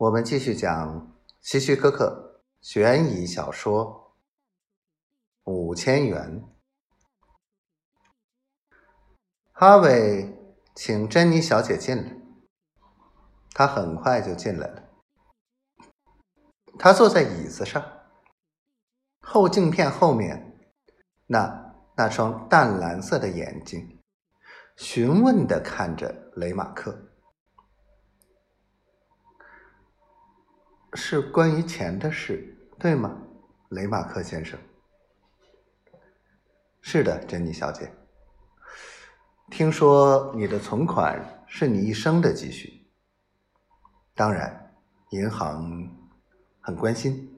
我们继续讲希区柯克悬疑小说《五千元》。哈维请珍妮小姐进来，她很快就进来了。她坐在椅子上，后镜片后面那那双淡蓝色的眼睛，询问的看着雷马克。是关于钱的事，对吗，雷马克先生？是的，珍妮小姐。听说你的存款是你一生的积蓄，当然，银行很关心。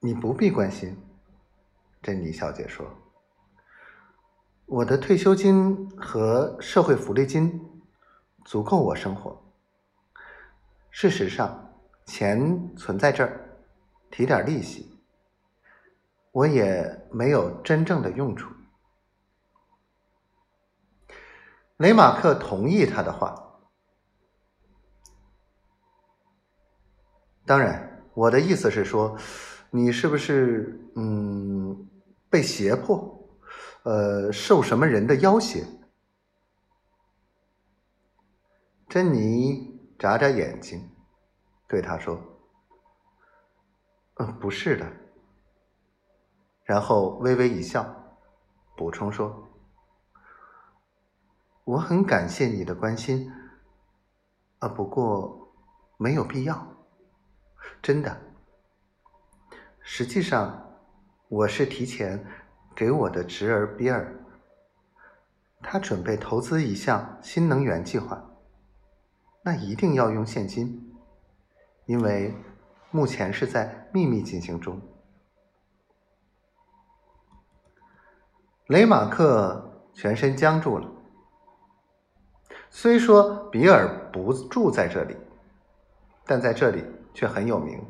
你不必关心，珍妮小姐说。我的退休金和社会福利金足够我生活。事实上，钱存在这儿，提点利息，我也没有真正的用处。雷马克同意他的话。当然，我的意思是说，你是不是嗯被胁迫，呃，受什么人的要挟？珍妮。眨眨眼睛，对他说：“嗯，不是的。”然后微微一笑，补充说：“我很感谢你的关心，啊，不过没有必要，真的。实际上，我是提前给我的侄儿比尔，他准备投资一项新能源计划。”那一定要用现金，因为目前是在秘密进行中。雷马克全身僵住了。虽说比尔不住在这里，但在这里却很有名。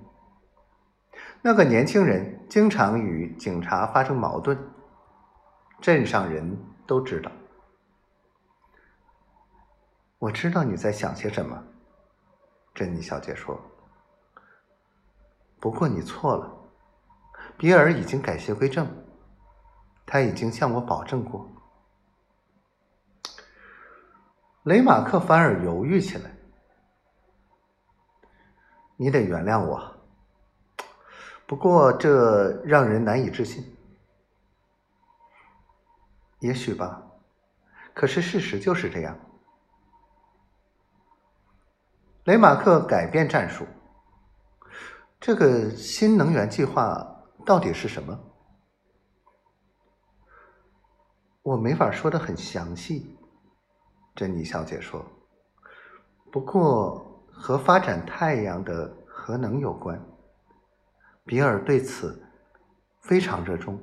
那个年轻人经常与警察发生矛盾，镇上人都知道。我知道你在想些什么，珍妮小姐说。不过你错了，比尔已经改邪归正，他已经向我保证过。雷马克反而犹豫起来。你得原谅我，不过这让人难以置信。也许吧，可是事实就是这样。雷马克改变战术。这个新能源计划到底是什么？我没法说的很详细，珍妮小姐说。不过和发展太阳的核能有关。比尔对此非常热衷。